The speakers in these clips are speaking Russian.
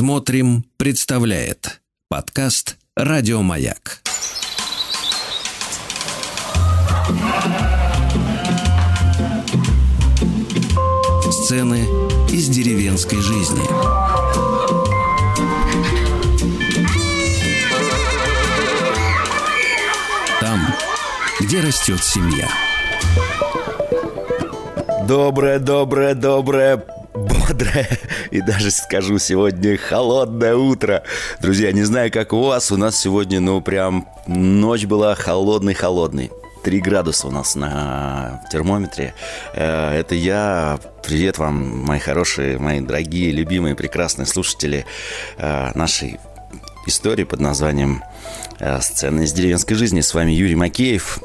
Смотрим, представляет подкаст Радиомаяк. Сцены из деревенской жизни. Там, где растет семья. Доброе, доброе, доброе, бодрое и даже скажу сегодня холодное утро. Друзья, не знаю, как у вас, у нас сегодня, ну, прям ночь была холодный-холодный. 3 градуса у нас на термометре. Э, это я. Привет вам, мои хорошие, мои дорогие, любимые, прекрасные слушатели э, нашей истории под названием э, «Сцены из деревенской жизни». С вами Юрий Макеев.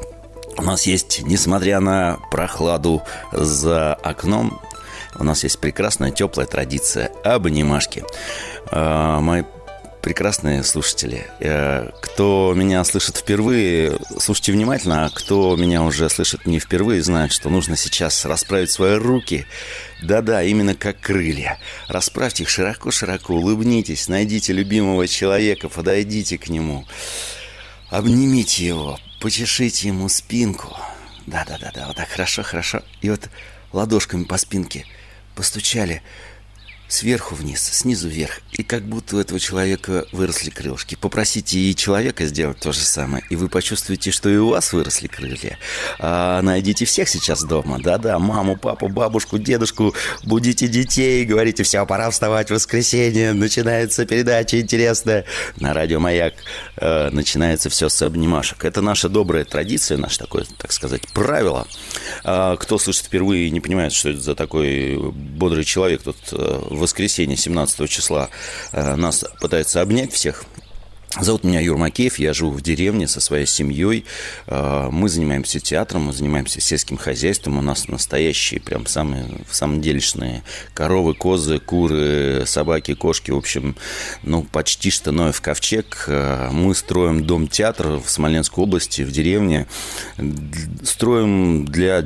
У нас есть, несмотря на прохладу за окном, у нас есть прекрасная теплая традиция обнимашки. Мои прекрасные слушатели. Э, кто меня слышит впервые, слушайте внимательно, а кто меня уже слышит не впервые, знает, что нужно сейчас расправить свои руки. Да-да, именно как крылья. Расправьте их широко-широко, улыбнитесь, найдите любимого человека, подойдите к нему. Обнимите его, почешите ему спинку. Да-да-да-да, вот так хорошо-хорошо. И вот ладошками по спинке постучали – сверху вниз, снизу вверх. И как будто у этого человека выросли крылышки. Попросите и человека сделать то же самое, и вы почувствуете, что и у вас выросли крылья. А найдите всех сейчас дома, да-да, маму, папу, бабушку, дедушку, будите детей, говорите, все, пора вставать в воскресенье, начинается передача интересная. На радио «Маяк» э, начинается все с обнимашек. Это наша добрая традиция, наше такое, так сказать, правило. А, кто слышит впервые и не понимает, что это за такой бодрый человек тут э, в воскресенье 17 числа э, нас пытается обнять всех. Зовут меня Юр Макеев, я живу в деревне со своей семьей. Э, мы занимаемся театром, мы занимаемся сельским хозяйством. У нас настоящие, прям самые, самом делешные коровы, козы, куры, собаки, кошки. В общем, ну, почти что Ноев ковчег. Э, мы строим дом-театр в Смоленской области, в деревне. Строим для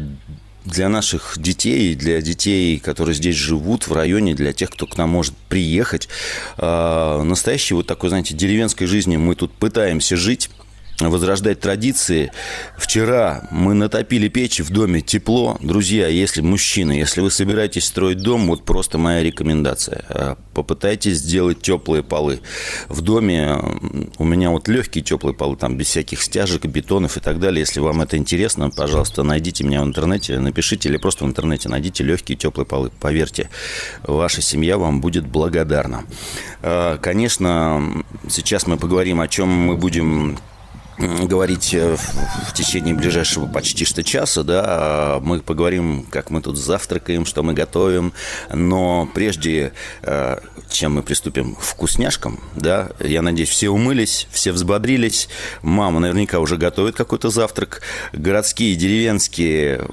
для наших детей, для детей, которые здесь живут в районе, для тех, кто к нам может приехать. А, настоящей вот такой, знаете, деревенской жизни мы тут пытаемся жить возрождать традиции. Вчера мы натопили печь в доме тепло. Друзья, если мужчины, если вы собираетесь строить дом, вот просто моя рекомендация. А, попытайтесь сделать теплые полы. В доме у меня вот легкие теплые полы, там без всяких стяжек, бетонов и так далее. Если вам это интересно, пожалуйста, найдите меня в интернете, напишите или просто в интернете найдите легкие теплые полы. Поверьте, ваша семья вам будет благодарна. А, конечно, сейчас мы поговорим, о чем мы будем говорить э, в течение ближайшего почти что часа, да, мы поговорим, как мы тут завтракаем, что мы готовим, но прежде, э, чем мы приступим к вкусняшкам, да, я надеюсь, все умылись, все взбодрились, мама наверняка уже готовит какой-то завтрак, городские, деревенские,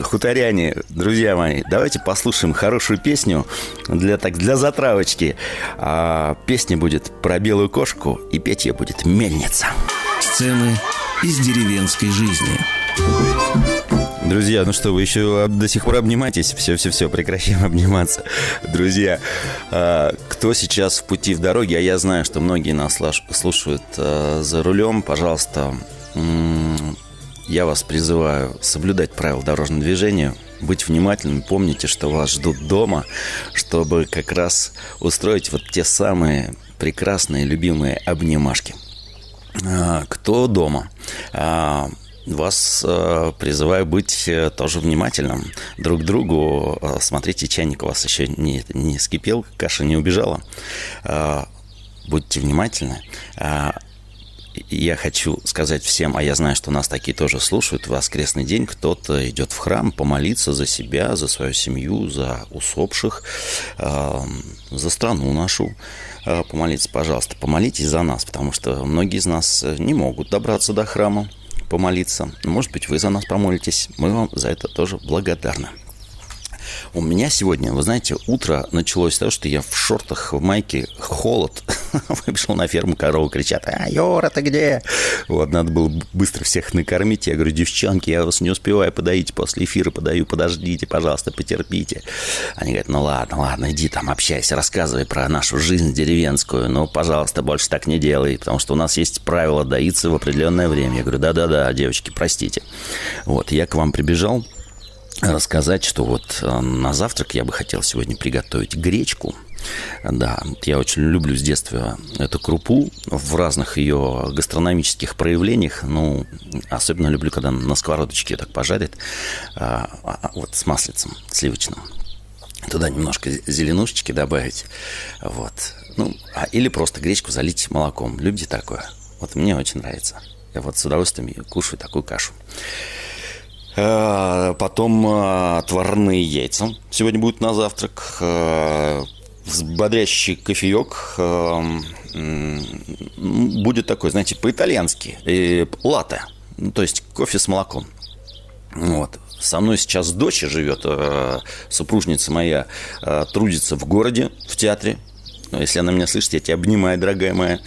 хуторяне, друзья мои, давайте послушаем хорошую песню для, так, для затравочки. А, песня будет про белую кошку, и петь ее будет мельница. Сцены из деревенской жизни. Друзья, ну что, вы еще до сих пор обнимаетесь? Все-все-все, прекращаем обниматься. Друзья, а, кто сейчас в пути в дороге, а я знаю, что многие нас слушают а, за рулем, пожалуйста, я вас призываю соблюдать правила дорожного движения, быть внимательными, помните, что вас ждут дома, чтобы как раз устроить вот те самые прекрасные, любимые обнимашки. А, кто дома? А, вас э, призываю быть э, тоже внимательным друг к другу. Смотрите, чайник у вас еще не, не скипел, каша не убежала. Будьте внимательны я хочу сказать всем, а я знаю, что нас такие тоже слушают, в воскресный день кто-то идет в храм помолиться за себя, за свою семью, за усопших, э, за страну нашу. Э, помолиться, пожалуйста, помолитесь за нас, потому что многие из нас не могут добраться до храма помолиться. Может быть, вы за нас помолитесь. Мы вам за это тоже благодарны. У меня сегодня, вы знаете, утро началось с того, что я в шортах, в майке, холод. Выбежал на ферму, коровы кричат, а, Йора, ты где? Вот, надо было быстро всех накормить. Я говорю, девчонки, я вас не успеваю подоить, после эфира подаю, подождите, пожалуйста, потерпите. Они говорят, ну ладно, ладно, иди там общайся, рассказывай про нашу жизнь деревенскую, но, пожалуйста, больше так не делай, потому что у нас есть правило доиться в определенное время. Я говорю, да-да-да, девочки, простите. Вот, я к вам прибежал, рассказать, что вот э, на завтрак я бы хотел сегодня приготовить гречку. Да, я очень люблю с детства эту крупу в разных ее гастрономических проявлениях. Ну, особенно люблю, когда на сковородочке так пожарит, а, а, вот с маслицем сливочным. Туда немножко зеленушечки добавить. Вот. Ну, а, или просто гречку залить молоком. Любите такое? Вот мне очень нравится. Я вот с удовольствием кушаю такую кашу. Э, потом э, отварные яйца. Сегодня будет на завтрак. Э, взбодрящий кофеек. Будет такой, знаете, по-итальянски. Латте. Ну, то есть кофе с молоком. Вот. Со мной сейчас дочь живет, супружница моя, трудится в городе, в театре. Если она меня слышит, я тебя обнимаю, дорогая моя.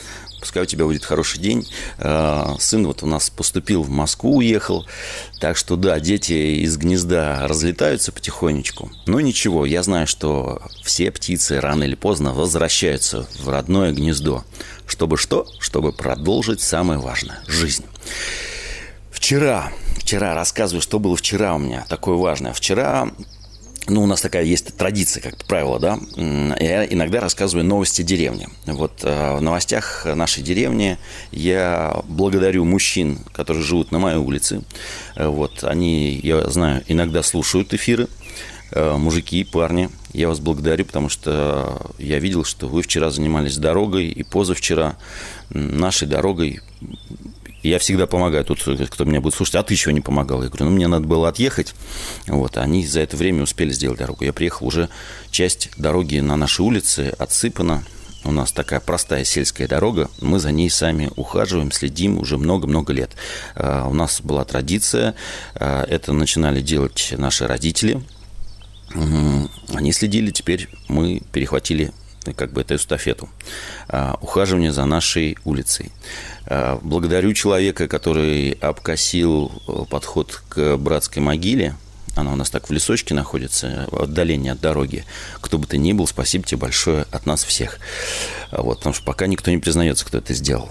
Пускай у тебя будет хороший день. А, сын вот у нас поступил в Москву, уехал. Так что да, дети из гнезда разлетаются потихонечку. Но ничего, я знаю, что все птицы рано или поздно возвращаются в родное гнездо. Чтобы что? Чтобы продолжить самое важное – жизнь. Вчера, вчера рассказываю, что было вчера у меня такое важное. Вчера ну, у нас такая есть традиция, как правило, да. Я иногда рассказываю новости деревни. Вот э, в новостях нашей деревни я благодарю мужчин, которые живут на моей улице. Э, вот они, я знаю, иногда слушают эфиры. Э, мужики, парни, я вас благодарю, потому что я видел, что вы вчера занимались дорогой и позавчера нашей дорогой я всегда помогаю. Тут кто меня будет слушать, а ты чего не помогал? Я говорю, ну, мне надо было отъехать. Вот, они за это время успели сделать дорогу. Я приехал уже, часть дороги на нашей улице отсыпана. У нас такая простая сельская дорога, мы за ней сами ухаживаем, следим уже много-много лет. А, у нас была традиция, а, это начинали делать наши родители, они следили, теперь мы перехватили как бы эту эстафету. А, ухаживание за нашей улицей. А, благодарю человека, который обкосил э, подход к братской могиле. Она у нас так в лесочке находится, в отдалении от дороги. Кто бы ты ни был, спасибо тебе большое от нас всех. А, вот, потому что пока никто не признается, кто это сделал.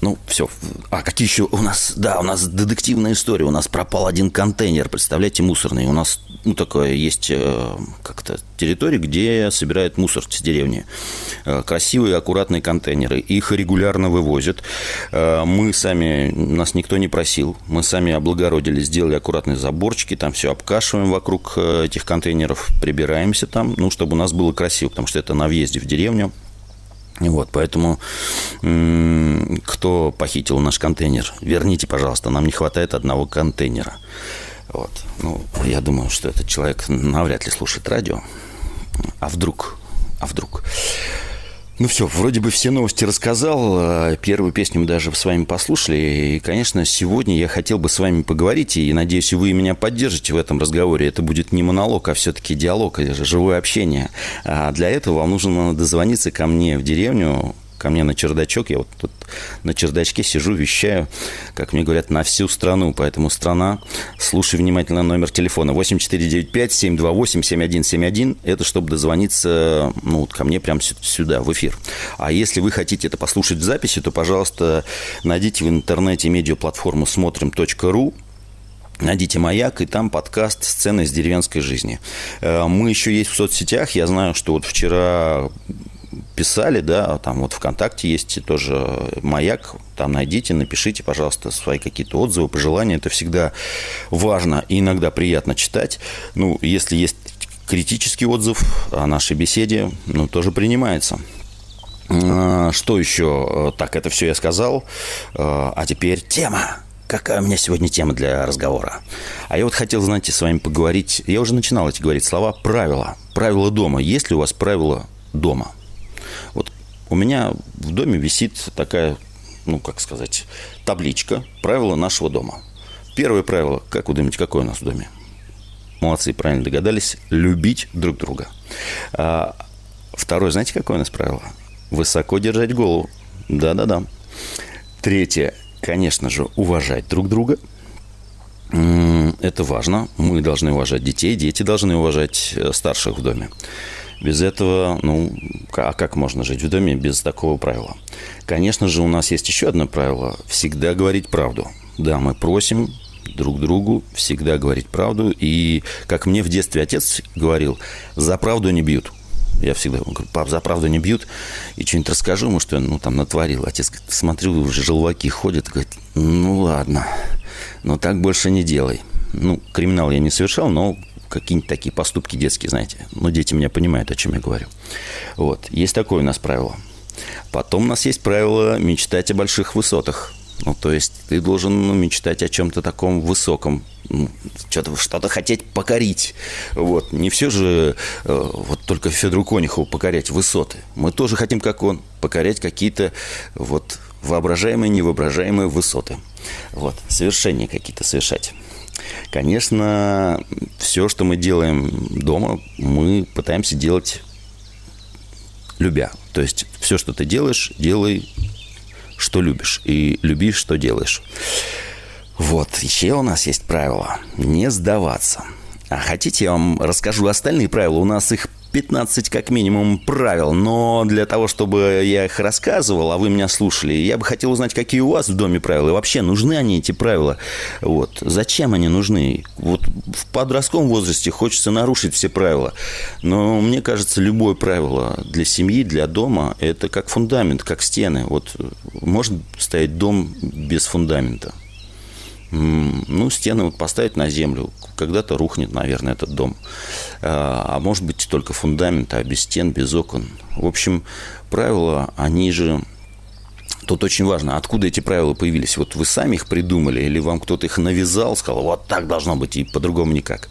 Ну, все. А какие еще у нас? Да, у нас детективная история. У нас пропал один контейнер, представляете, мусорный. У нас, ну, такое есть э, как-то территория, где собирают мусор с деревни. Э, красивые, аккуратные контейнеры. Их регулярно вывозят. Э, мы сами, нас никто не просил. Мы сами облагородили, сделали аккуратные заборчики, там все обкашиваем вокруг э, этих контейнеров, прибираемся там, ну, чтобы у нас было красиво, потому что это на въезде в деревню. Вот, поэтому кто похитил наш контейнер, верните, пожалуйста, нам не хватает одного контейнера. Вот. Ну, я думаю, что этот человек навряд ли слушает радио. А вдруг? А вдруг? Ну все, вроде бы все новости рассказал. Э, первую песню мы даже с вами послушали. И, конечно, сегодня я хотел бы с вами поговорить, и надеюсь, вы меня поддержите в этом разговоре. Это будет не монолог, а все-таки диалог, живое общение. А для этого вам нужно дозвониться ко мне в деревню, ко мне на чердачок. Я вот тут на чердачке сижу, вещаю, как мне говорят, на всю страну. Поэтому страна, слушай внимательно номер телефона 8495-728-7171. Это чтобы дозвониться ну, ко мне прямо сюда, в эфир. А если вы хотите это послушать в записи, то, пожалуйста, найдите в интернете медиаплатформу смотрим.ру Найдите «Маяк», и там подкаст «Сцены из деревенской жизни». Э, мы еще есть в соцсетях. Я знаю, что вот вчера писали, да, там вот ВКонтакте есть тоже маяк, там найдите, напишите, пожалуйста, свои какие-то отзывы, пожелания, это всегда важно и иногда приятно читать. Ну, если есть критический отзыв о нашей беседе, ну, тоже принимается. А, что еще? Так, это все я сказал. А, а теперь тема. Какая у меня сегодня тема для разговора? А я вот хотел, знаете, с вами поговорить. Я уже начинал эти говорить слова. Правила. Правила дома. Есть ли у вас правила дома? У меня в доме висит такая, ну, как сказать, табличка «Правила нашего дома». Первое правило, как вы думаете, какое у нас в доме? молодцы, правильно догадались, любить друг друга. А, второе, знаете, какое у нас правило? Высоко держать голову. Да-да-да. Третье, конечно же, уважать друг друга. Это важно. Мы должны уважать детей, дети должны уважать э, старших в доме. Без этого, ну, а как можно жить в доме без такого правила? Конечно же, у нас есть еще одно правило – всегда говорить правду. Да, мы просим друг другу всегда говорить правду. И, как мне в детстве отец говорил, за правду не бьют. Я всегда говорю, пап, за правду не бьют. И что-нибудь расскажу ему, что я ну, там натворил. Отец говорит, смотрю, уже желваки ходят. Говорит, ну ладно, но так больше не делай. Ну, криминал я не совершал, но какие-нибудь такие поступки детские, знаете. Ну, дети меня понимают, о чем я говорю. Вот. Есть такое у нас правило. Потом у нас есть правило мечтать о больших высотах. Ну, то есть ты должен ну, мечтать о чем-то таком высоком, ну, что-то, что-то хотеть покорить. Вот. Не все же э, вот только Федору Конихову покорять высоты. Мы тоже хотим, как он, покорять какие-то вот воображаемые, невоображаемые высоты. Вот. Совершения какие-то совершать. Конечно, все, что мы делаем дома, мы пытаемся делать любя. То есть все, что ты делаешь, делай, что любишь, и люби, что делаешь. Вот, еще у нас есть правило – не сдаваться. А хотите, я вам расскажу остальные правила? У нас их 15 как минимум правил, но для того, чтобы я их рассказывал, а вы меня слушали, я бы хотел узнать, какие у вас в доме правила. И вообще, нужны они, эти правила? Вот. Зачем они нужны? Вот в подростковом возрасте хочется нарушить все правила. Но мне кажется, любое правило для семьи, для дома, это как фундамент, как стены. Вот можно стоять дом без фундамента? ну, стены вот поставить на землю, когда-то рухнет, наверное, этот дом. А, а может быть, только фундамент, а без стен, без окон. В общем, правила, они же... Тут очень важно, откуда эти правила появились. Вот вы сами их придумали, или вам кто-то их навязал, сказал, вот так должно быть, и по-другому никак.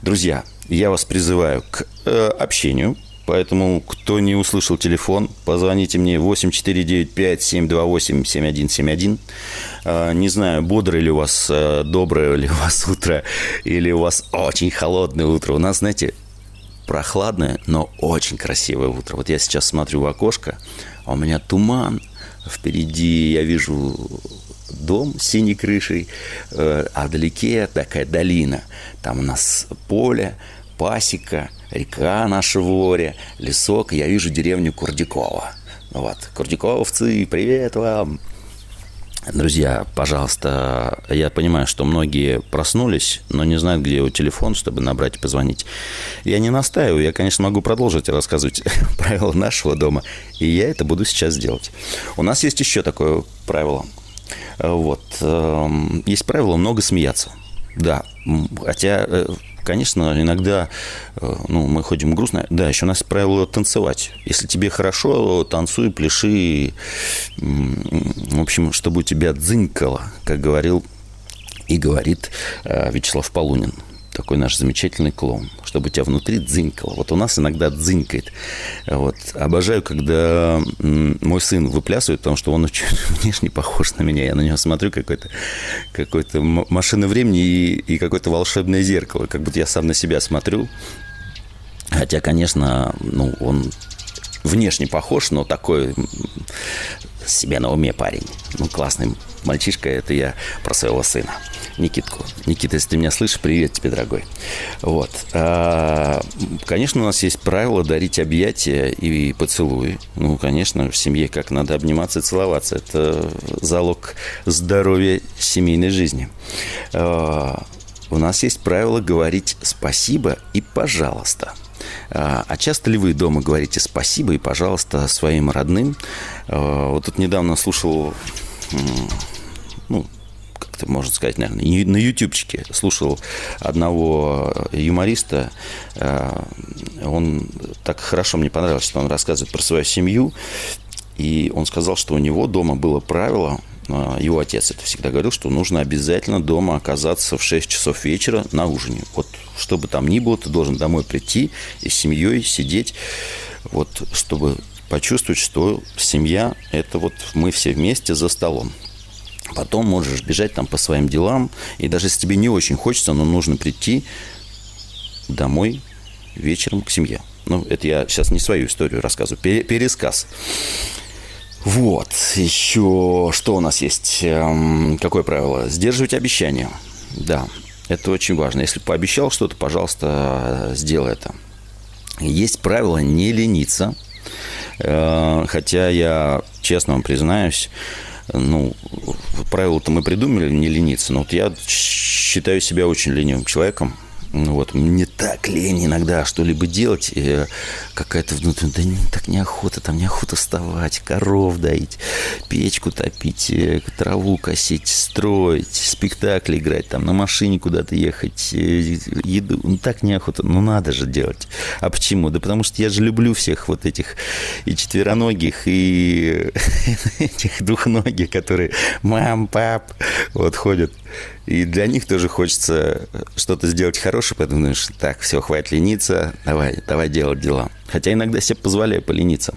Друзья, я вас призываю к э, общению, Поэтому, кто не услышал телефон, позвоните мне 8495-728-7171. А, не знаю, бодрое ли у вас, э, доброе ли у вас утро, или у вас очень холодное утро. У нас, знаете, прохладное, но очень красивое утро. Вот я сейчас смотрю в окошко, а у меня туман. Впереди я вижу дом с синей крышей, э, а вдалеке такая долина. Там у нас поле, пасека – река наша Воре, лесок, я вижу деревню Курдякова. Вот, курдяковцы, привет вам! Друзья, пожалуйста, я понимаю, что многие проснулись, но не знают, где его телефон, чтобы набрать и позвонить. Я не настаиваю, я, конечно, могу продолжить рассказывать правила нашего дома, и я это буду сейчас делать. У нас есть еще такое правило. Вот. Эм, есть правило много смеяться. Да, хотя э, Конечно, иногда э, ну, мы ходим грустно. Да, еще у нас правило танцевать. Если тебе хорошо, танцуй, пляши. В общем, чтобы у тебя дзынькало, как говорил и говорит э, Вячеслав Полунин такой наш замечательный клоун, чтобы у тебя внутри дзынькало. Вот у нас иногда дзынькает. Вот. Обожаю, когда мой сын выплясывает, потому что он очень внешне похож на меня. Я на него смотрю, какой-то какой машина времени и, и какое-то волшебное зеркало. Как будто я сам на себя смотрю. Хотя, конечно, ну, он внешне похож, но такой себе на уме парень. Ну, классный мальчишка, это я про своего сына. Никитку. Никита, если ты меня слышишь, привет тебе, дорогой. Вот. А, конечно, у нас есть правило дарить объятия и поцелуи. Ну, конечно, в семье как надо обниматься и целоваться. Это залог здоровья семейной жизни. А, у нас есть правило говорить спасибо и пожалуйста. А, а часто ли вы дома говорите спасибо и пожалуйста своим родным? Вот тут недавно слушал ну, как-то можно сказать, наверное, на ютубчике слушал одного юмориста. Э, он так хорошо мне понравилось, что он рассказывает про свою семью. И он сказал, что у него дома было правило, его отец это всегда говорил, что нужно обязательно дома оказаться в 6 часов вечера на ужине. Вот что бы там ни было, ты должен домой прийти и с семьей сидеть, вот, чтобы почувствовать, что семья – это вот мы все вместе за столом. Потом можешь бежать там по своим делам. И даже если тебе не очень хочется, но нужно прийти, домой вечером к семье. Ну, это я сейчас не свою историю рассказываю, пересказ. Вот, еще что у нас есть? Эм, какое правило? Сдерживать обещания. Да, это очень важно. Если пообещал что-то, пожалуйста, сделай это. Есть правило не лениться. Э, хотя я, честно вам признаюсь, ну, правила-то мы придумали не лениться, но вот я считаю себя очень ленивым человеком. Ну вот, мне так лень иногда что-либо делать. Какая-то внутренняя, да не, так неохота, там неохота вставать, коров доить, печку топить, э, траву косить, строить, спектакли играть, там на машине куда-то ехать, э, еду. Ну так неохота, ну надо же делать. А почему? Да потому что я же люблю всех вот этих и четвероногих, и этих двухногих, которые мам, пап, вот ходят. И для них тоже хочется что-то сделать хорошее, поэтому думаешь, так, все, хватит лениться, давай, давай делать дела. Хотя иногда себе позволяю полениться.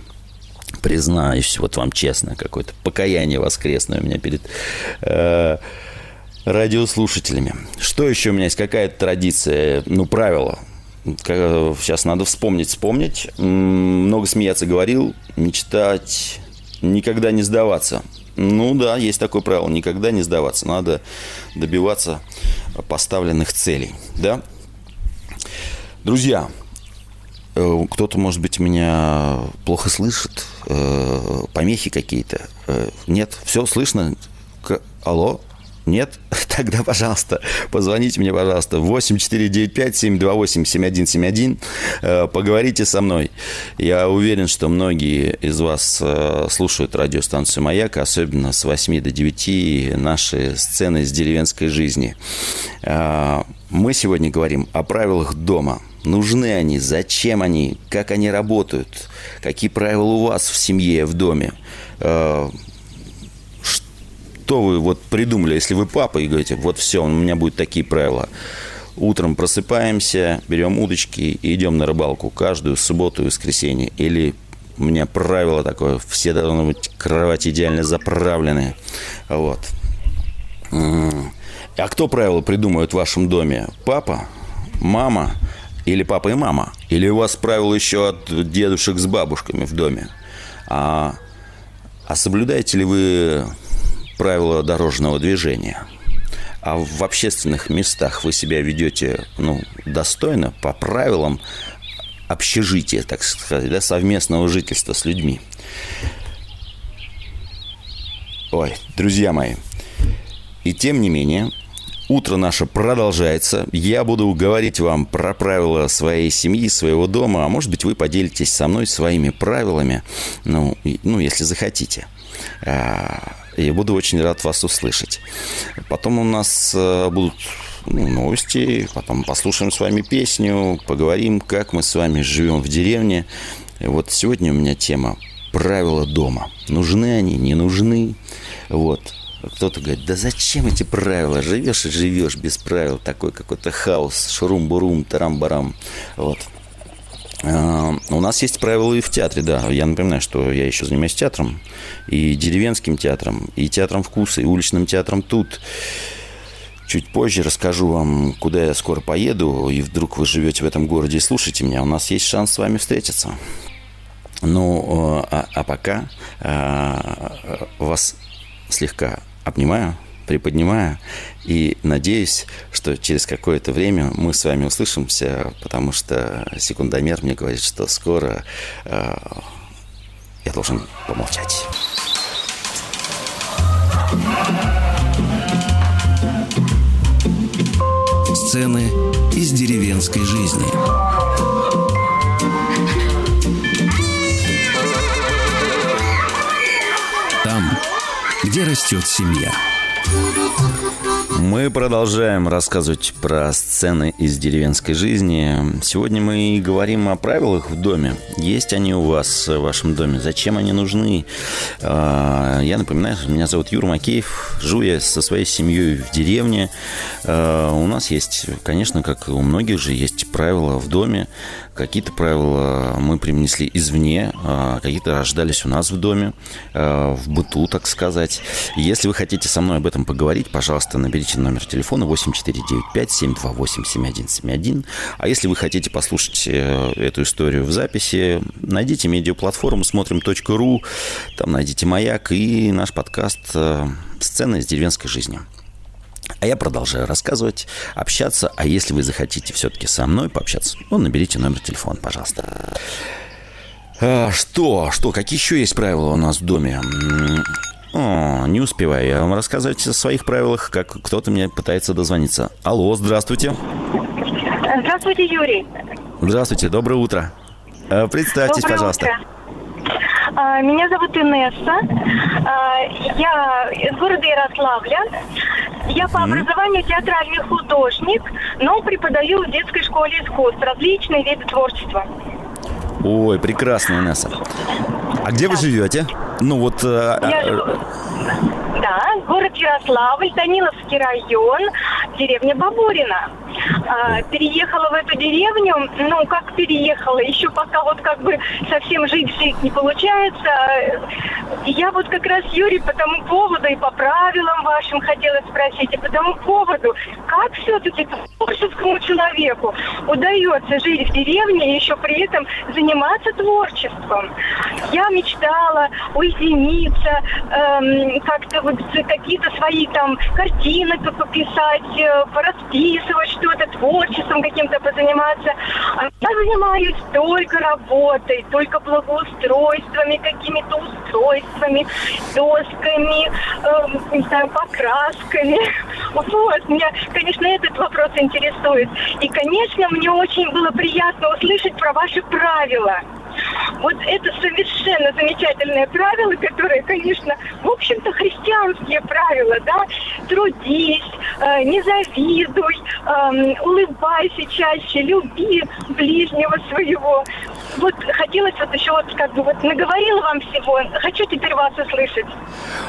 Признаюсь, вот вам честно, какое-то покаяние воскресное у меня перед э, радиослушателями. Что еще у меня есть? Какая-то традиция, ну, правило. Сейчас надо вспомнить, вспомнить. Много смеяться говорил, мечтать, никогда не сдаваться – ну да, есть такое правило. Никогда не сдаваться. Надо добиваться поставленных целей. Да? Друзья, э, кто-то, может быть, меня плохо слышит, э, помехи какие-то. Э, нет, все слышно. Алло, нет? Тогда, пожалуйста, позвоните мне, пожалуйста, 8495-728-7171. Э, поговорите со мной. Я уверен, что многие из вас э, слушают радиостанцию «Маяк», особенно с 8 до 9 наши сцены из деревенской жизни. Э, мы сегодня говорим о правилах дома. Нужны они, зачем они, как они работают, какие правила у вас в семье, в доме что вы вот придумали, если вы папа и говорите, вот все, у меня будут такие правила. Утром просыпаемся, берем удочки и идем на рыбалку каждую субботу и воскресенье. Или у меня правило такое, все должны быть кровати идеально заправлены. Вот. А кто правила придумывает в вашем доме? Папа? Мама? Или папа и мама? Или у вас правила еще от дедушек с бабушками в доме? А, а соблюдаете ли вы правила дорожного движения, а в общественных местах вы себя ведете ну, достойно, по правилам общежития, так сказать, да, совместного жительства с людьми. Ой, друзья мои, и тем не менее, Утро наше продолжается. Я буду говорить вам про правила своей семьи, своего дома, а может быть, вы поделитесь со мной своими правилами, ну, ну если захотите. А, и буду очень рад вас услышать. Потом у нас э, будут ну, новости, потом послушаем с вами песню, поговорим, как мы с вами живем в деревне. И вот сегодня у меня тема правила дома. Нужны они, не нужны. Вот. Кто-то говорит, да зачем эти правила? Живешь и живешь без правил. Такой какой-то хаос, шурум-бурум, тарам-барам. Вот. А, у нас есть правила и в театре, да. Я напоминаю, что я еще занимаюсь театром, и деревенским театром, и театром вкуса, и уличным театром тут. Чуть позже расскажу вам, куда я скоро поеду, и вдруг вы живете в этом городе и слушаете меня. У нас есть шанс с вами встретиться. Ну, а, а пока а, вас слегка обнимаю, приподнимаю и надеюсь, что через какое-то время мы с вами услышимся, потому что секундомер мне говорит, что скоро э, я должен помолчать. Сцены из деревенской жизни. Где растет семья. Мы продолжаем рассказывать про сцены из деревенской жизни. Сегодня мы говорим о правилах в доме. Есть они у вас в вашем доме? Зачем они нужны? А, я напоминаю, меня зовут Юра Макеев. Живу я со своей семьей в деревне. А, у нас есть, конечно, как у многих же, есть правила в доме. Какие-то правила мы принесли извне, а какие-то рождались у нас в доме, в быту, так сказать. Если вы хотите со мной об этом поговорить, пожалуйста, наберите наберите номер телефона 8495-728-7171. А если вы хотите послушать э, эту историю в записи, найдите медиаплатформу смотрим.ру, там найдите «Маяк» и наш подкаст э, «Сцены из деревенской жизни». А я продолжаю рассказывать, общаться. А если вы захотите все-таки со мной пообщаться, ну, наберите номер телефона, пожалуйста. А, что? Что? Какие еще есть правила у нас в доме? О, не успеваю я вам рассказывать о своих правилах, как кто-то мне пытается дозвониться. Алло, здравствуйте. Здравствуйте, Юрий. Здравствуйте, доброе утро. Э, представьтесь, доброе пожалуйста. Утро. А, меня зовут Инесса. А, я из города Ярославля. Я по образованию театральный художник, но преподаю в детской школе искусств различные виды творчества. Ой, прекрасно, Инесса. А где вы живете? Ну вот... Э, я э. Да, город Ярославль, Даниловский район, деревня Бабурина. А, переехала в эту деревню, ну, как переехала, еще пока вот как бы совсем жить жить не получается. Я вот как раз, Юрий, по тому поводу и по правилам вашим хотела спросить, и по тому поводу, как все-таки творческому человеку удается жить в деревне и еще при этом заниматься творчеством. Я мечтала уединиться, эм, как-то вот какие-то свои там картины пописать, э, порасписывать что-то, творчеством каким-то позаниматься. А я занимаюсь только работой, только благоустройствами, какими-то устройствами, досками, э, не знаю, покрасками. Вот, меня, конечно, этот вопрос интересует. И, конечно, мне очень было приятно услышать про ваши правила. lot. Вот это совершенно замечательное правило, которое, конечно, в общем-то, христианские правила, да, трудись, э, не завидуй, э, улыбайся чаще, люби ближнего своего. Вот хотелось вот еще вот как бы вот наговорила вам всего, хочу теперь вас услышать.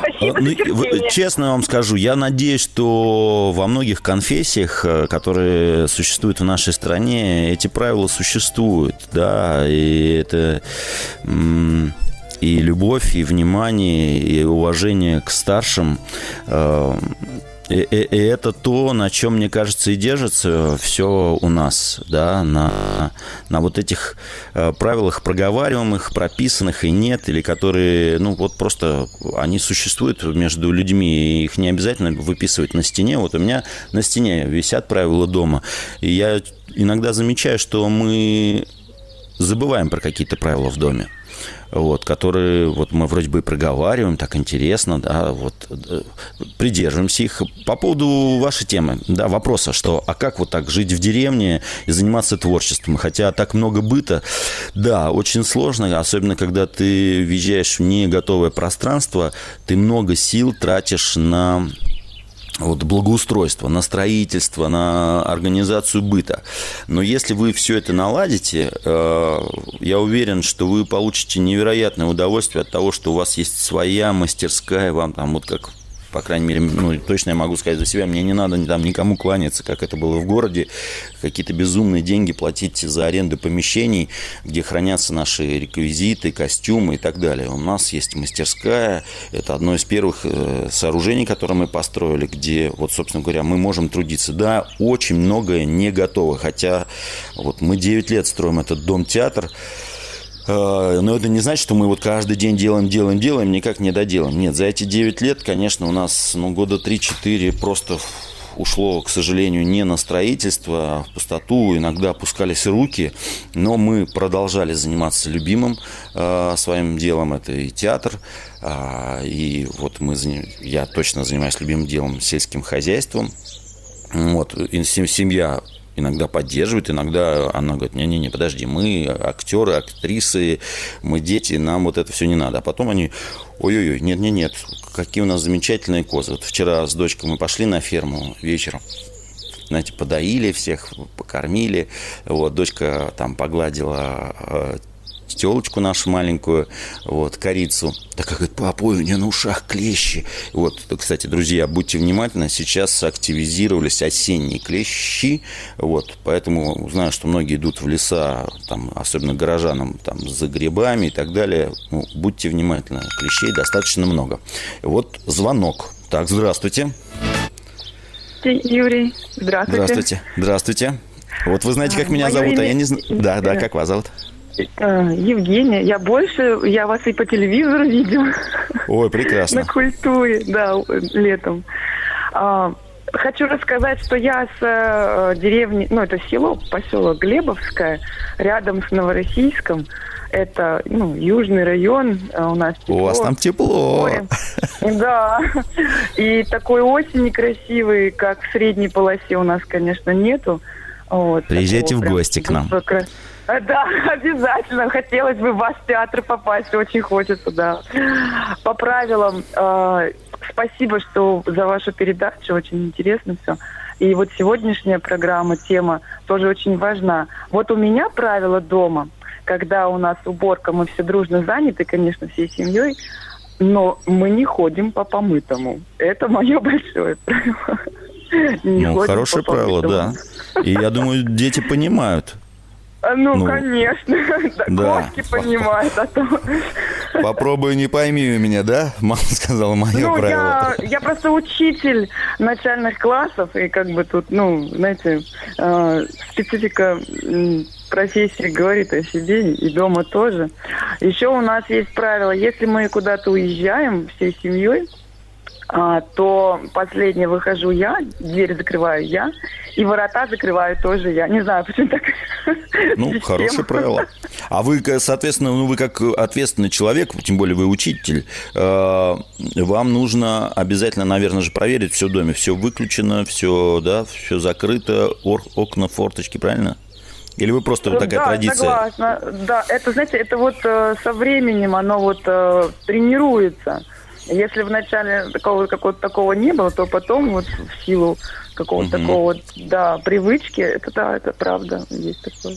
Спасибо а, ну, Честно вам скажу, я надеюсь, что во многих конфессиях, э, которые существуют в нашей стране, эти правила существуют, да, и это и любовь, и внимание, и уважение к старшим. Э, и, и, и это то, на чем, мне кажется, и держится все у нас, да, на, на вот этих э, правилах проговариваемых, прописанных и нет, или которые, ну, вот просто они существуют между людьми, и их не обязательно выписывать на стене. Вот у меня на стене висят правила дома, и я иногда замечаю, что мы забываем про какие-то правила в доме вот, которые вот мы вроде бы проговариваем, так интересно, да, вот э, придерживаемся их. По поводу вашей темы, да, вопроса, что а как вот так жить в деревне и заниматься творчеством, хотя так много быта, да, очень сложно, особенно когда ты въезжаешь в не готовое пространство, ты много сил тратишь на вот, благоустройство, на строительство, на организацию быта. Но если вы все это наладите, э, я уверен, что вы получите невероятное удовольствие от того, что у вас есть своя мастерская, вам там вот как по крайней мере, ну, точно я могу сказать за себя, мне не надо там никому кланяться, как это было в городе, какие-то безумные деньги платить за аренду помещений, где хранятся наши реквизиты, костюмы и так далее. У нас есть мастерская, это одно из первых э, сооружений, которые мы построили, где, вот, собственно говоря, мы можем трудиться. Да, очень многое не готово, хотя вот мы 9 лет строим этот дом-театр, но это не значит, что мы вот каждый день делаем, делаем, делаем, никак не доделаем. Нет, за эти 9 лет, конечно, у нас ну, года 3-4 просто ушло, к сожалению, не на строительство, а в пустоту, иногда опускались руки, но мы продолжали заниматься любимым э, своим делом, это и театр, э, и вот мы, я точно занимаюсь любимым делом, сельским хозяйством, вот, семья иногда поддерживает, иногда она говорит, не-не-не, подожди, мы актеры, актрисы, мы дети, нам вот это все не надо. А потом они, ой-ой-ой, нет-нет-нет, какие у нас замечательные козы. Вот вчера с дочкой мы пошли на ферму вечером, знаете, подоили всех, покормили. Вот, дочка там погладила э, телочку нашу маленькую, вот, корицу. Так как говорит, папа, ой, у нее на ушах клещи. Вот, кстати, друзья, будьте внимательны, сейчас активизировались осенние клещи, вот, поэтому знаю, что многие идут в леса, там, особенно горожанам, там, за грибами и так далее. Ну, будьте внимательны, клещей достаточно много. Вот звонок. Так, здравствуйте. Здравствуйте, Юрий. Здравствуйте. Здравствуйте. Здравствуйте. Вот вы знаете, как меня Мое зовут, а я имя- не знаю. Да, да, как вас зовут? Э, Евгения, я больше, я вас и по телевизору видела. Ой, На прекрасно. культуре, да, летом. А, Хочу рассказать, что я с э, деревни, ну это село, поселок Глебовское, рядом с Новороссийском. Это, ну, южный район, э, у нас У вас тепло, там тепло. море. Да. И такой осени красивой, как в средней полосе у нас, конечно, нету. Вот, Приезжайте в гости к нам. А, Да, обязательно. Хотелось бы в ваш театр попасть. Очень хочется, да. По правилам, э, спасибо, что за вашу передачу. Очень интересно все. И вот сегодняшняя программа, тема тоже очень важна. Вот у меня правило дома, когда у нас уборка, мы все дружно заняты, конечно, всей семьей, но мы не ходим по помытому. Это мое большое правило. Не Ну, хорошее правило, да. И я думаю, дети понимают. А, Ну, Ну, конечно. Да. Кошки понимают, а то... Попробуй не пойми у меня, да? Мама сказала мое Ну, правило. я, я просто учитель начальных классов, и как бы тут, ну, знаете, э, специфика профессии говорит о себе, и дома тоже. Еще у нас есть правило, если мы куда-то уезжаем всей семьей, а, то последнее выхожу я, дверь закрываю я, и ворота закрываю тоже я. Не знаю, почему так. Ну, система. хорошее правило. А вы, соответственно, ну, вы как ответственный человек, тем более вы учитель, э, вам нужно обязательно, наверное же, проверить все в доме. Все выключено, все, да, все закрыто, окна, форточки, правильно? Или вы просто вот такая да, традиция? согласна. Да, это, знаете, это вот э, со временем оно вот э, тренируется. Если вначале такого какого-то такого не было, то потом вот в силу какого-то Мгм. такого вот, да, привычки, это да, это правда, есть такое.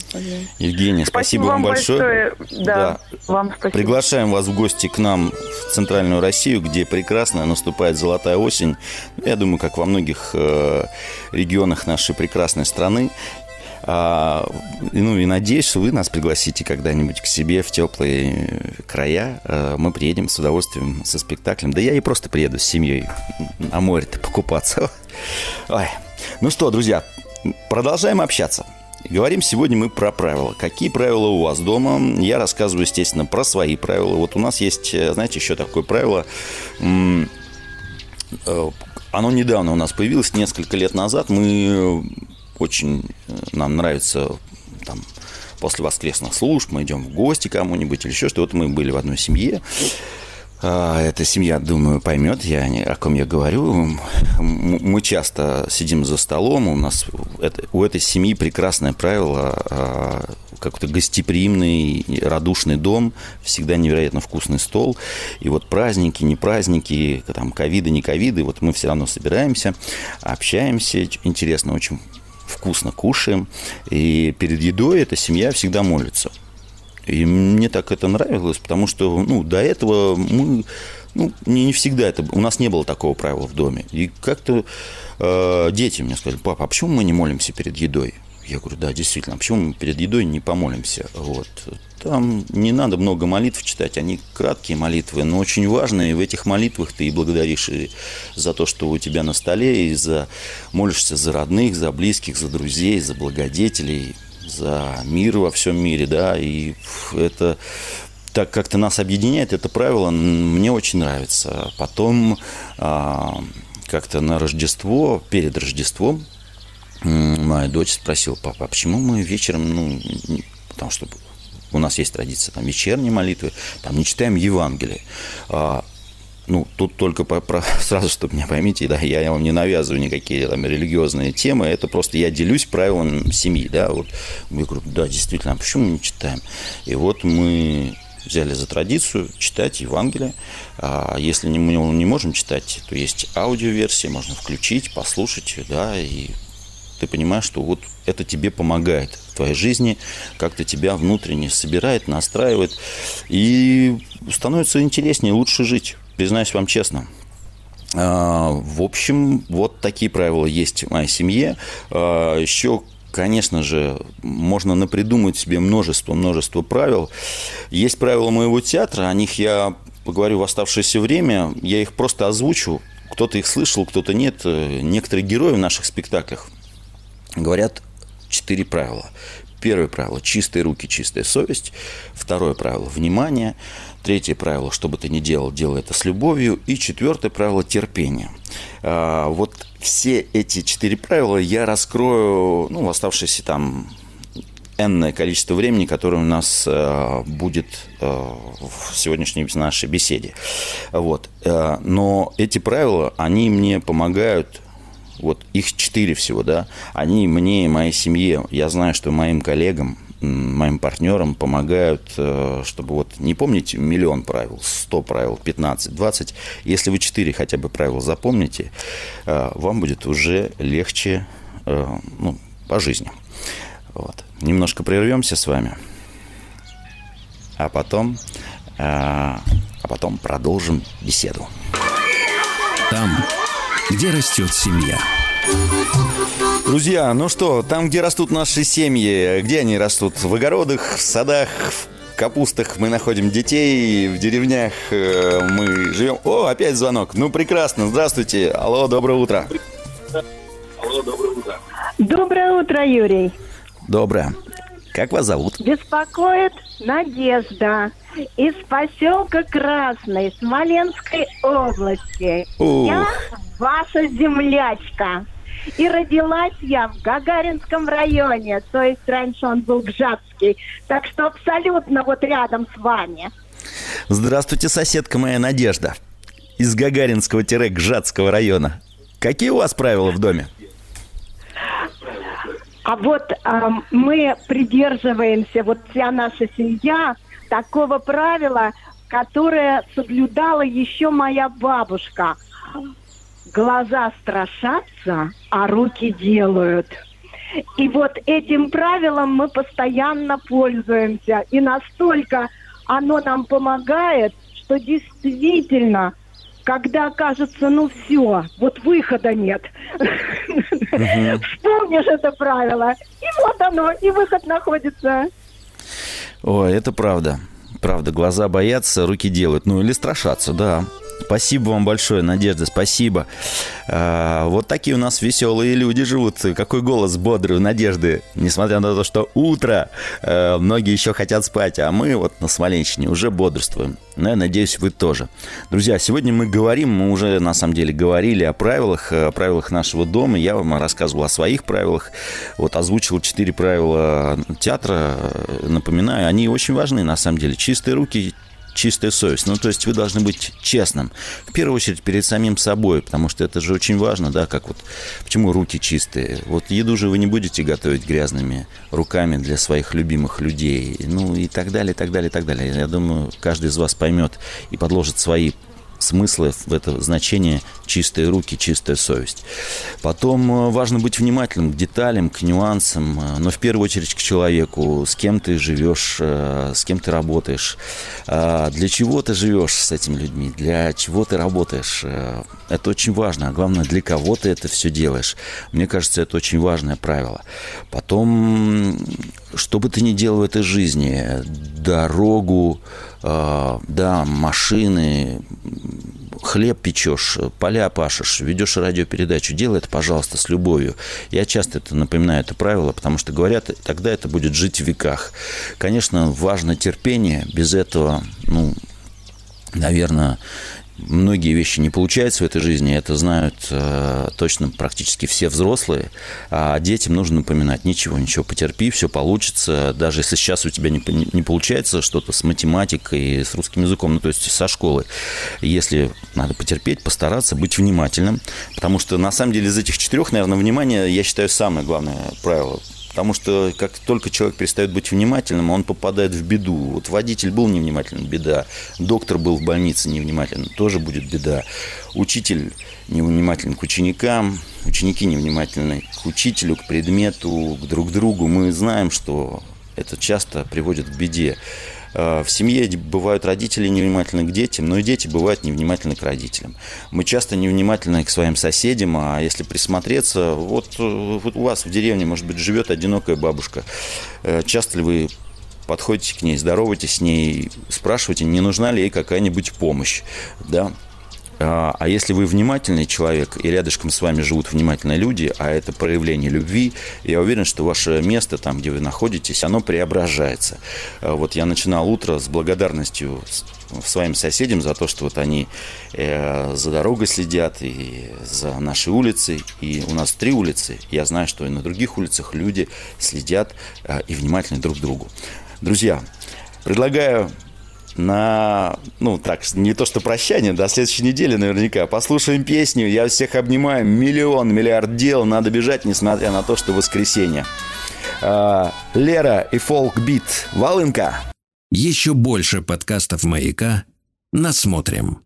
Евгения, спасибо, вам большое. Да, вам спасибо. Приглашаем вас в гости к нам в Центральную Россию, где прекрасно наступает золотая осень. Я думаю, как во многих э, регионах нашей прекрасной страны. А, ну и надеюсь, что вы нас пригласите когда-нибудь к себе в теплые края. Э, Мы приедем с удовольствием со спектаклем. Да я и просто приеду с семьей на море-то покупаться. Ой. Ну что, друзья, продолжаем общаться. Говорим сегодня мы про правила. Какие правила у вас дома? Я рассказываю, естественно, про свои правила. Вот у нас есть, э, знаете, еще такое правило. Э, Оно недавно у нас появилось, несколько лет назад. Мы э, очень, э, нам нравится там, после воскресных служб, мы идем в гости кому-нибудь или еще что. Вот мы были в одной семье. А, Эта семья, думаю, поймет, я, о ком я говорю. Мы часто сидим за столом, у нас у этой семьи прекрасное правило, а, какой-то гостеприимный, радушный дом, всегда невероятно вкусный стол. И вот праздники, не праздники, там ковиды, не ковиды, вот мы все равно собираемся, общаемся, интересно очень вкусно кушаем. И перед едой эта семья всегда молится. И мне так это нравилось, потому что ну, до этого мы ну, не, не всегда это... У нас не было такого правила в доме. И как-то э, дети мне сказали, папа, а почему мы не молимся перед едой? Я говорю, да, действительно, а почему мы перед едой не помолимся? Вот. Там не надо много молитв читать, они краткие молитвы, но очень важные. В этих молитвах ты и благодаришь и за то, что у тебя на столе, и за молишься за родных, за близких, за друзей, за благодетелей, за мир во всем мире, да, и это так как-то нас объединяет, это правило мне очень нравится. Потом а, как-то на Рождество, перед Рождеством, моя дочь спросила, папа, а почему мы вечером, ну, потому что у нас есть традиция там вечерней молитвы, там не читаем Евангелие. А, ну, тут только по- про- сразу, чтобы меня поймите, да, я вам не навязываю никакие там религиозные темы, это просто я делюсь правилами семьи, да, вот я говорю, да, действительно, а почему мы не читаем? И вот мы взяли за традицию читать Евангелие. А если мы не можем читать, то есть аудиоверсия, можно включить, послушать, да, и ты понимаешь, что вот это тебе помогает в твоей жизни, как-то тебя внутренне собирает, настраивает, и становится интереснее, лучше жить, признаюсь вам честно. А, В общем, вот такие правила есть в моей семье. А, Еще, конечно же, можно напридумать себе множество-множество правил. Есть правила моего театра, о них я поговорю в оставшееся время, я их просто озвучу, кто-то их слышал, кто-то нет. Некоторые герои в наших спектаклях говорят четыре правила. Первое правило – чистые руки, чистая совесть. Второе правило – внимание. Третье правило – что бы ты ни делал, делай это с любовью. И четвертое правило – терпение. А, вот все эти четыре правила я раскрою ну, в оставшееся там энное количество времени, которое у нас э, будет э, в сегодняшней нашей беседе. Вот. Э, но эти правила, они мне помогают вот их четыре всего, да, они мне и моей семье, я знаю, что моим коллегам, моим партнерам помогают, э, чтобы вот не помните миллион правил, 100 правил, 15, 20. Если вы 4 хотя бы правила запомните, э, вам будет уже легче э, ну, по жизни. Вот. Немножко прервемся с вами, а потом, а потом продолжим беседу. Там, где растет семья. Друзья, ну что, там, где растут наши семьи, где они растут? В огородах, в садах, в капустах мы находим детей, в деревнях э, мы живем. О, опять звонок. Ну, прекрасно. Здравствуйте. Алло, доброе утро. Алло, доброе утро. Доброе утро, Юрий. Доброе. Как вас зовут? Беспокоит Надежда из поселка Красный Смоленской области. Ух. Я ваша землячка. И родилась я в Гагаринском районе, то есть раньше он был Гжатский. Так что абсолютно вот рядом с вами. Здравствуйте, соседка моя Надежда. Из Гагаринского-Гжатского района. Какие у вас правила в доме? А вот эм, мы придерживаемся, вот вся наша семья, такого правила, которое соблюдала еще моя бабушка. Глаза страшатся, а руки делают. И вот этим правилом мы постоянно пользуемся. И настолько оно нам помогает, что действительно, когда кажется, ну все, вот выхода нет, вспомнишь это правило, и вот оно, и выход находится. Ой, это правда. Правда, глаза боятся, руки делают. Ну или страшатся, да. Спасибо вам большое, Надежда, спасибо. А, вот такие у нас веселые люди живут. Какой голос бодрый у Надежды. Несмотря на то, что утро, а, многие еще хотят спать, а мы вот на Смоленщине уже бодрствуем. Но я надеюсь, вы тоже. Друзья, сегодня мы говорим, мы уже на самом деле говорили о правилах, о правилах нашего дома. Я вам рассказывал о своих правилах. Вот озвучил четыре правила театра. Напоминаю, они очень важны на самом деле. Чистые руки, чистая совесть. Ну, то есть вы должны быть честным. В первую очередь перед самим собой, потому что это же очень важно, да, как вот, почему руки чистые. Вот еду же вы не будете готовить грязными руками для своих любимых людей. Ну, и так далее, и так далее, и так далее. Я думаю, каждый из вас поймет и подложит свои смыслы в это значение чистые руки, чистая совесть. Потом э, важно быть внимательным к деталям, к нюансам, э, но в первую очередь к человеку, с кем ты живешь, э, с кем ты работаешь, для чего ты живешь с этими людьми, для чего ты работаешь. Это очень важно, а главное, для кого ты это все делаешь. Мне кажется, это очень важное правило. Потом, что бы ты ни делал в этой жизни, дорогу, да, машины, хлеб печешь, поля пашешь, ведешь радиопередачу, делай это, пожалуйста, с любовью. Я часто это напоминаю, это правило, потому что говорят, тогда это будет жить в веках. Конечно, важно терпение, без этого, ну, наверное, многие вещи не получаются в этой жизни, это знают э, точно практически все взрослые, а детям нужно напоминать, ничего, ничего, потерпи, все получится, даже если сейчас у тебя не, не получается что-то с математикой, с русским языком, ну то есть со школы, если надо потерпеть, постараться, быть внимательным, потому что на самом деле из этих четырех, наверное, внимание, я считаю, самое главное правило Потому что как только человек перестает быть внимательным, он попадает в беду. Вот водитель был невнимательным, беда. Доктор был в больнице невнимательным, тоже будет беда. Учитель невнимательный к ученикам, ученики невнимательны к учителю, к предмету, к друг другу. Мы знаем, что это часто приводит к беде. Э, в семье бывают родители невнимательны к детям, но и дети бывают невнимательны к родителям. Мы часто невнимательны к своим соседям, а если присмотреться, вот, э, вот у вас в деревне, может быть, живет одинокая бабушка. Э, часто ли вы подходите к ней, здороваетесь с ней, спрашиваете, не нужна ли ей какая-нибудь помощь, да, А, а если вы внимательный человек, и рядышком с вами живут внимательные люди, а это проявление любви, я уверен, что ваше место, там, где вы находитесь, оно преображается. А вот я начинал утро с благодарностью своим соседям за то, что вот они э, за дорогой следят и за нашей улицей. И у нас три улицы. Я знаю, что и на других улицах люди следят э, и внимательны друг к другу. Друзья, предлагаю на, ну, так, не то что прощание, до следующей недели наверняка. Послушаем песню, я всех обнимаю, миллион, миллиард дел, надо бежать, несмотря на то, что воскресенье. А, Лера и Фолк Бит, Волынка. Еще больше подкастов «Маяка» насмотрим.